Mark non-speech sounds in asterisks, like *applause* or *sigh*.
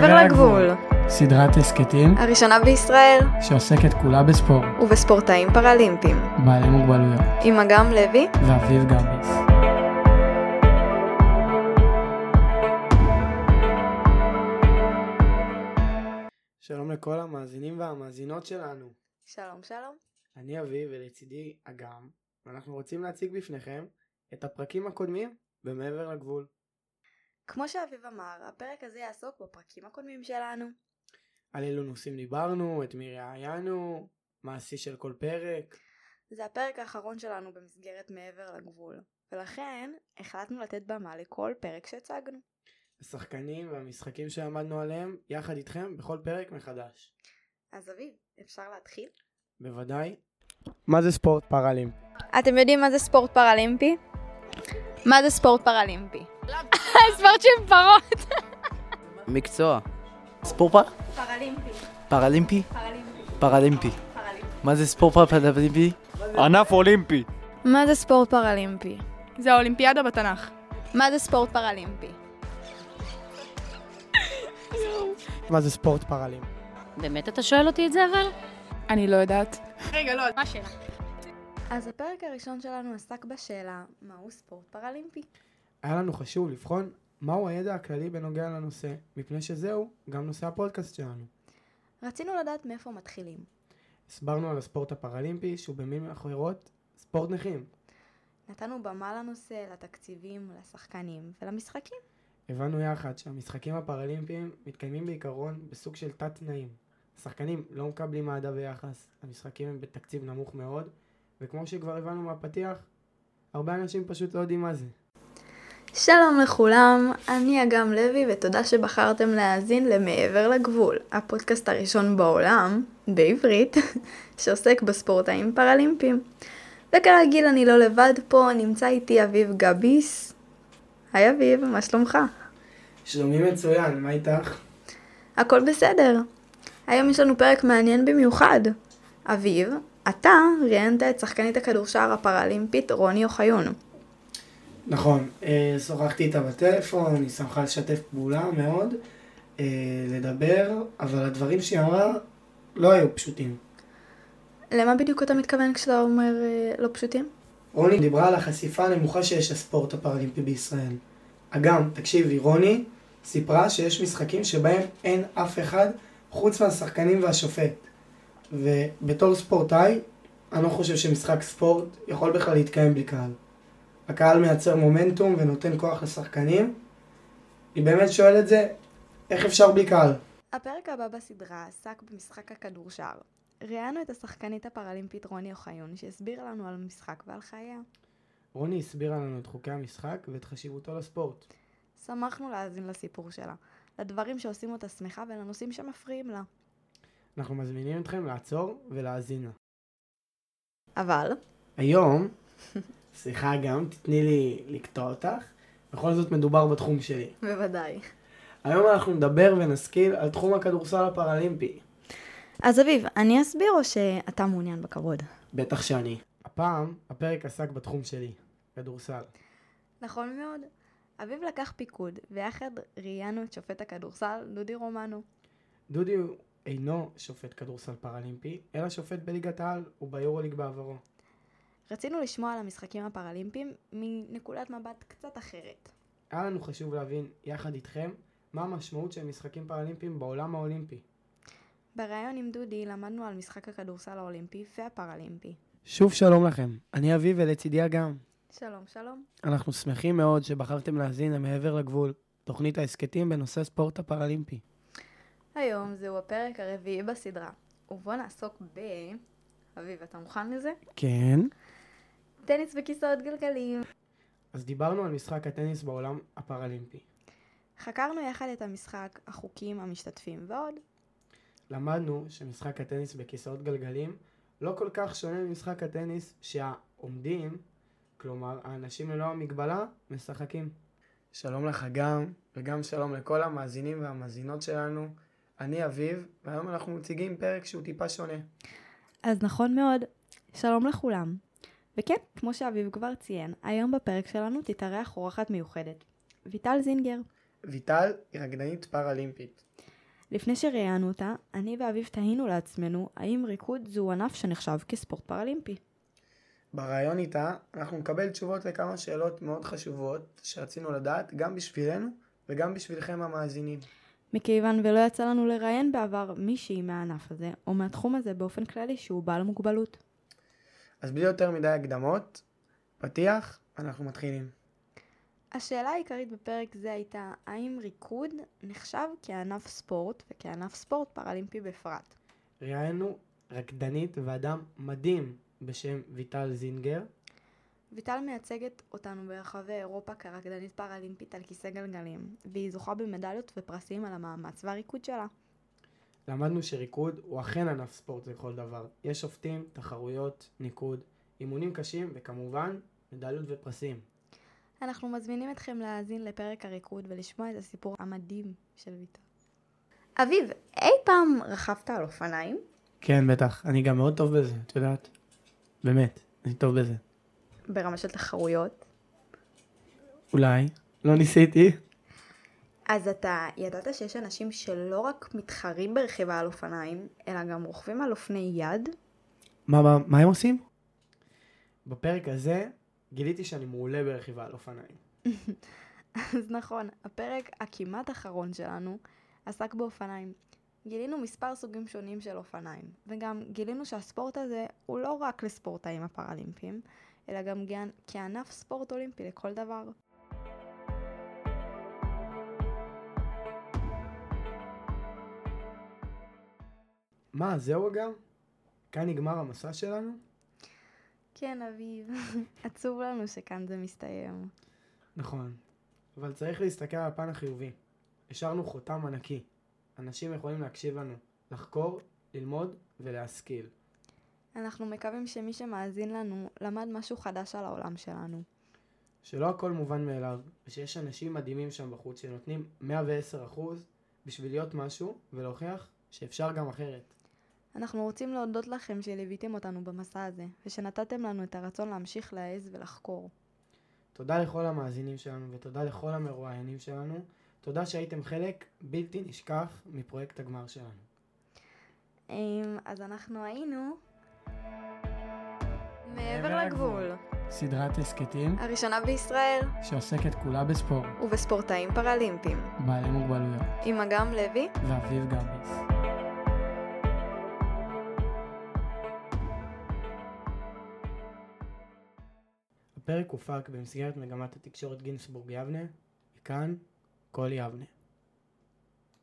מעבר לגבול, סדרת הסכתים הראשונה בישראל, שעוסקת כולה בספורט, ובספורטאים פראלימפיים, בעלי מוגבלויות, עם אגם לוי, ואביב גביס. שלום לכל המאזינים והמאזינות שלנו. שלום שלום. אני אביב ולצידי אגם, ואנחנו רוצים להציג בפניכם את הפרקים הקודמים במעבר לגבול. כמו שאביב אמר, הפרק הזה יעסוק בפרקים הקודמים שלנו. על אילו נושאים דיברנו, את מי ראיינו, מה השיא של כל פרק. זה הפרק האחרון שלנו במסגרת מעבר לגבול, ולכן החלטנו לתת במה לכל פרק שהצגנו. השחקנים והמשחקים שעמדנו עליהם יחד איתכם בכל פרק מחדש. אז אביב, אפשר להתחיל? בוודאי. מה זה ספורט פראלימפי? אתם יודעים מה זה ספורט פראלימפי? מה זה ספורט פראלימפי? ספורט של פרות. מקצוע. ספורט פ- פראלימפי. פראלימפי? פראלימפי. פראלימפי. פראלימפי. מה זה ספורט פראלימפי? ענף אולימפי. מה זה ספורט פראלימפי? זה האולימפיאדה בתנ"ך. מה זה ספורט פראלימפי? מה זה ספורט פראלימפי? באמת אתה שואל אותי את זה אבל? אני לא יודעת. רגע, לא, מה השאלה? אז הפרק הראשון שלנו עסק בשאלה מהו ספורט פראלימפי. היה לנו חשוב לבחון מהו הידע הכללי בנוגע לנושא, מפני שזהו גם נושא הפודקאסט שלנו. רצינו לדעת מאיפה מתחילים. הסברנו על הספורט הפראלימפי, שהוא במילים אחרות ספורט נכים. נתנו במה לנושא, לתקציבים, לשחקנים ולמשחקים. הבנו יחד שהמשחקים הפראלימפיים מתקיימים בעיקרון בסוג של תת תנאים. השחקנים לא מקבלים אהדה ויחס, המשחקים הם בתקציב נמוך מאוד, וכמו שכבר הבנו מהפתיח, הרבה אנשים פשוט לא יודעים מה זה. שלום לכולם, אני אגם לוי ותודה שבחרתם להאזין למעבר לגבול, הפודקאסט הראשון בעולם, בעברית, *laughs* שעוסק בספורטאים פראלימפיים. וכרגיל אני לא לבד פה, נמצא איתי אביב גביס. היי אביב, מה שלומך? שלומי מצוין, מה איתך? הכל בסדר. היום יש לנו פרק מעניין במיוחד. אביב, אתה ראיינת את שחקנית הכדורשער הפראלימפית רוני אוחיון. נכון, אה, שוחחתי איתה בטלפון, היא שמחה לשתף פעולה מאוד, אה, לדבר, אבל הדברים שהיא אמרה לא היו פשוטים. למה בדיוק אתה מתכוון כשאתה אומר אה, לא פשוטים? רוני דיברה על החשיפה הנמוכה שיש לספורט הפראלימפי בישראל. אגם, תקשיבי, רוני סיפרה שיש משחקים שבהם אין אף אחד חוץ מהשחקנים והשופט. ובתור ספורטאי, אני לא חושב שמשחק ספורט יכול בכלל להתקיים בלי קהל. הקהל מייצר מומנטום ונותן כוח לשחקנים. היא באמת שואלת זה, איך אפשר בלי קהל? הפרק הבא בסדרה עסק במשחק הכדורשער. ראיינו את השחקנית הפראלימפית רוני אוחיון שהסבירה לנו על המשחק ועל חייה. רוני הסבירה לנו את חוקי המשחק ואת חשיבותו לספורט. שמחנו להאזין לסיפור שלה, לדברים שעושים אותה שמחה ולנושאים שמפריעים לה. אנחנו מזמינים אתכם לעצור ולהאזין לה. אבל, היום, סליחה גם, תתני לי לקטוע אותך, בכל זאת מדובר בתחום שלי. בוודאי. היום אנחנו נדבר ונשכיל על תחום הכדורסל הפראלימפי. אז אביב, אני אסביר או שאתה מעוניין בכבוד? בטח שאני. הפעם, הפרק עסק בתחום שלי, כדורסל. נכון מאוד. אביב לקח פיקוד, ויחד ראיינו את שופט הכדורסל דודי רומנו. דודי אינו שופט כדורסל פראלימפי, אלא שופט בליגת העל וביורוליג בעברו. רצינו לשמוע על המשחקים הפראלימפיים מנקודת מבט קצת אחרת. היה לנו חשוב להבין, יחד איתכם, מה המשמעות של משחקים פראלימפיים בעולם האולימפי. בריאיון עם דודי למדנו על משחק הכדורסל האולימפי והפראלימפי. שוב שלום לכם, אני אביב ולצידי אגם. שלום, שלום. אנחנו שמחים מאוד שבחרתם להאזין למעבר לגבול, תוכנית ההסכתים בנושא ספורט הפראלימפי. היום זהו הפרק הרביעי בסדרה, ובו נעסוק ב... אביב, אתה מוכן לזה? כן. טניס בכיסאות גלגלים. אז דיברנו על משחק הטניס בעולם הפראלימפי. חקרנו יחד את המשחק, החוקים, המשתתפים ועוד. למדנו שמשחק הטניס בכיסאות גלגלים לא כל כך שונה ממשחק הטניס שהעומדים, כלומר האנשים ללא המגבלה, משחקים. שלום לך גם, וגם שלום לכל המאזינים והמאזינות שלנו. אני אביב, והיום אנחנו מציגים פרק שהוא טיפה שונה. אז נכון מאוד. שלום לכולם. וכן, כמו שאביב כבר ציין, היום בפרק שלנו תתארח אורחת מיוחדת. ויטל זינגר. ויטל היא רקדנית פראלימפית. לפני שראיינו אותה, אני ואביב תהינו לעצמנו האם ריקוד זהו ענף שנחשב כספורט פראלימפי. בריאיון איתה אנחנו נקבל תשובות לכמה שאלות מאוד חשובות שרצינו לדעת גם בשבילנו וגם בשבילכם המאזינים. מכיוון ולא יצא לנו לראיין בעבר מישהי מהענף הזה, או מהתחום הזה באופן כללי שהוא בעל מוגבלות. אז בלי יותר מדי הקדמות, פתיח, אנחנו מתחילים. השאלה העיקרית בפרק זה הייתה, האם ריקוד נחשב כענף ספורט וכענף ספורט פראלימפי בפרט? ראיינו רקדנית ואדם מדהים בשם ויטל זינגר. ויטל מייצגת אותנו ברחבי אירופה כרקדנית פראלימפית על כיסא גלגלים, והיא זוכה במדליות ופרסים על המאמץ והריקוד שלה. למדנו שריקוד הוא אכן ענף ספורט לכל דבר. יש שופטים, תחרויות, ניקוד, אימונים קשים וכמובן מדליות ופרסים. אנחנו מזמינים אתכם להאזין לפרק הריקוד ולשמוע את הסיפור המדהים של ויטל. אביב, אי פעם רכבת על אופניים? כן, בטח. אני גם מאוד טוב בזה, את יודעת. באמת, אני טוב בזה. ברמה של תחרויות? אולי. לא ניסיתי. אז אתה ידעת שיש אנשים שלא רק מתחרים ברכיבה על אופניים, אלא גם רוכבים על אופני יד? מה, מה, מה הם עושים? בפרק הזה גיליתי שאני מעולה ברכיבה על אופניים. *laughs* אז נכון, הפרק הכמעט אחרון שלנו עסק באופניים. גילינו מספר סוגים שונים של אופניים, וגם גילינו שהספורט הזה הוא לא רק לספורטאים הפראלימפיים, אלא גם כענף ספורט אולימפי לכל דבר. מה, זהו אגם? כאן נגמר המסע שלנו? כן, אביב, *laughs* עצוב לנו שכאן זה מסתיים. נכון. אבל צריך להסתכל על הפן החיובי. השארנו חותם ענקי. אנשים יכולים להקשיב לנו, לחקור, ללמוד ולהשכיל. אנחנו מקווים שמי שמאזין לנו למד משהו חדש על העולם שלנו. שלא הכל מובן מאליו, ושיש אנשים מדהימים שם בחוץ שנותנים 110% בשביל להיות משהו ולהוכיח שאפשר גם אחרת. אנחנו רוצים להודות לכם שליוויתם אותנו במסע הזה, ושנתתם לנו את הרצון להמשיך להעז ולחקור. תודה לכל המאזינים שלנו ותודה לכל המרואיינים שלנו. תודה שהייתם חלק בלתי נשכח מפרויקט הגמר שלנו. אמ, אז אנחנו היינו... מעבר לגבול, סדרת הסכתים הראשונה בישראל, שעוסקת כולה בספורט, ובספורטאים פראלימפיים, בעלי מוגבלויות, עם אגם לוי, ואביב גביס. הפרק הופק במסגרת מגמת התקשורת גינסבורג יבנה, וכאן כל יבנה.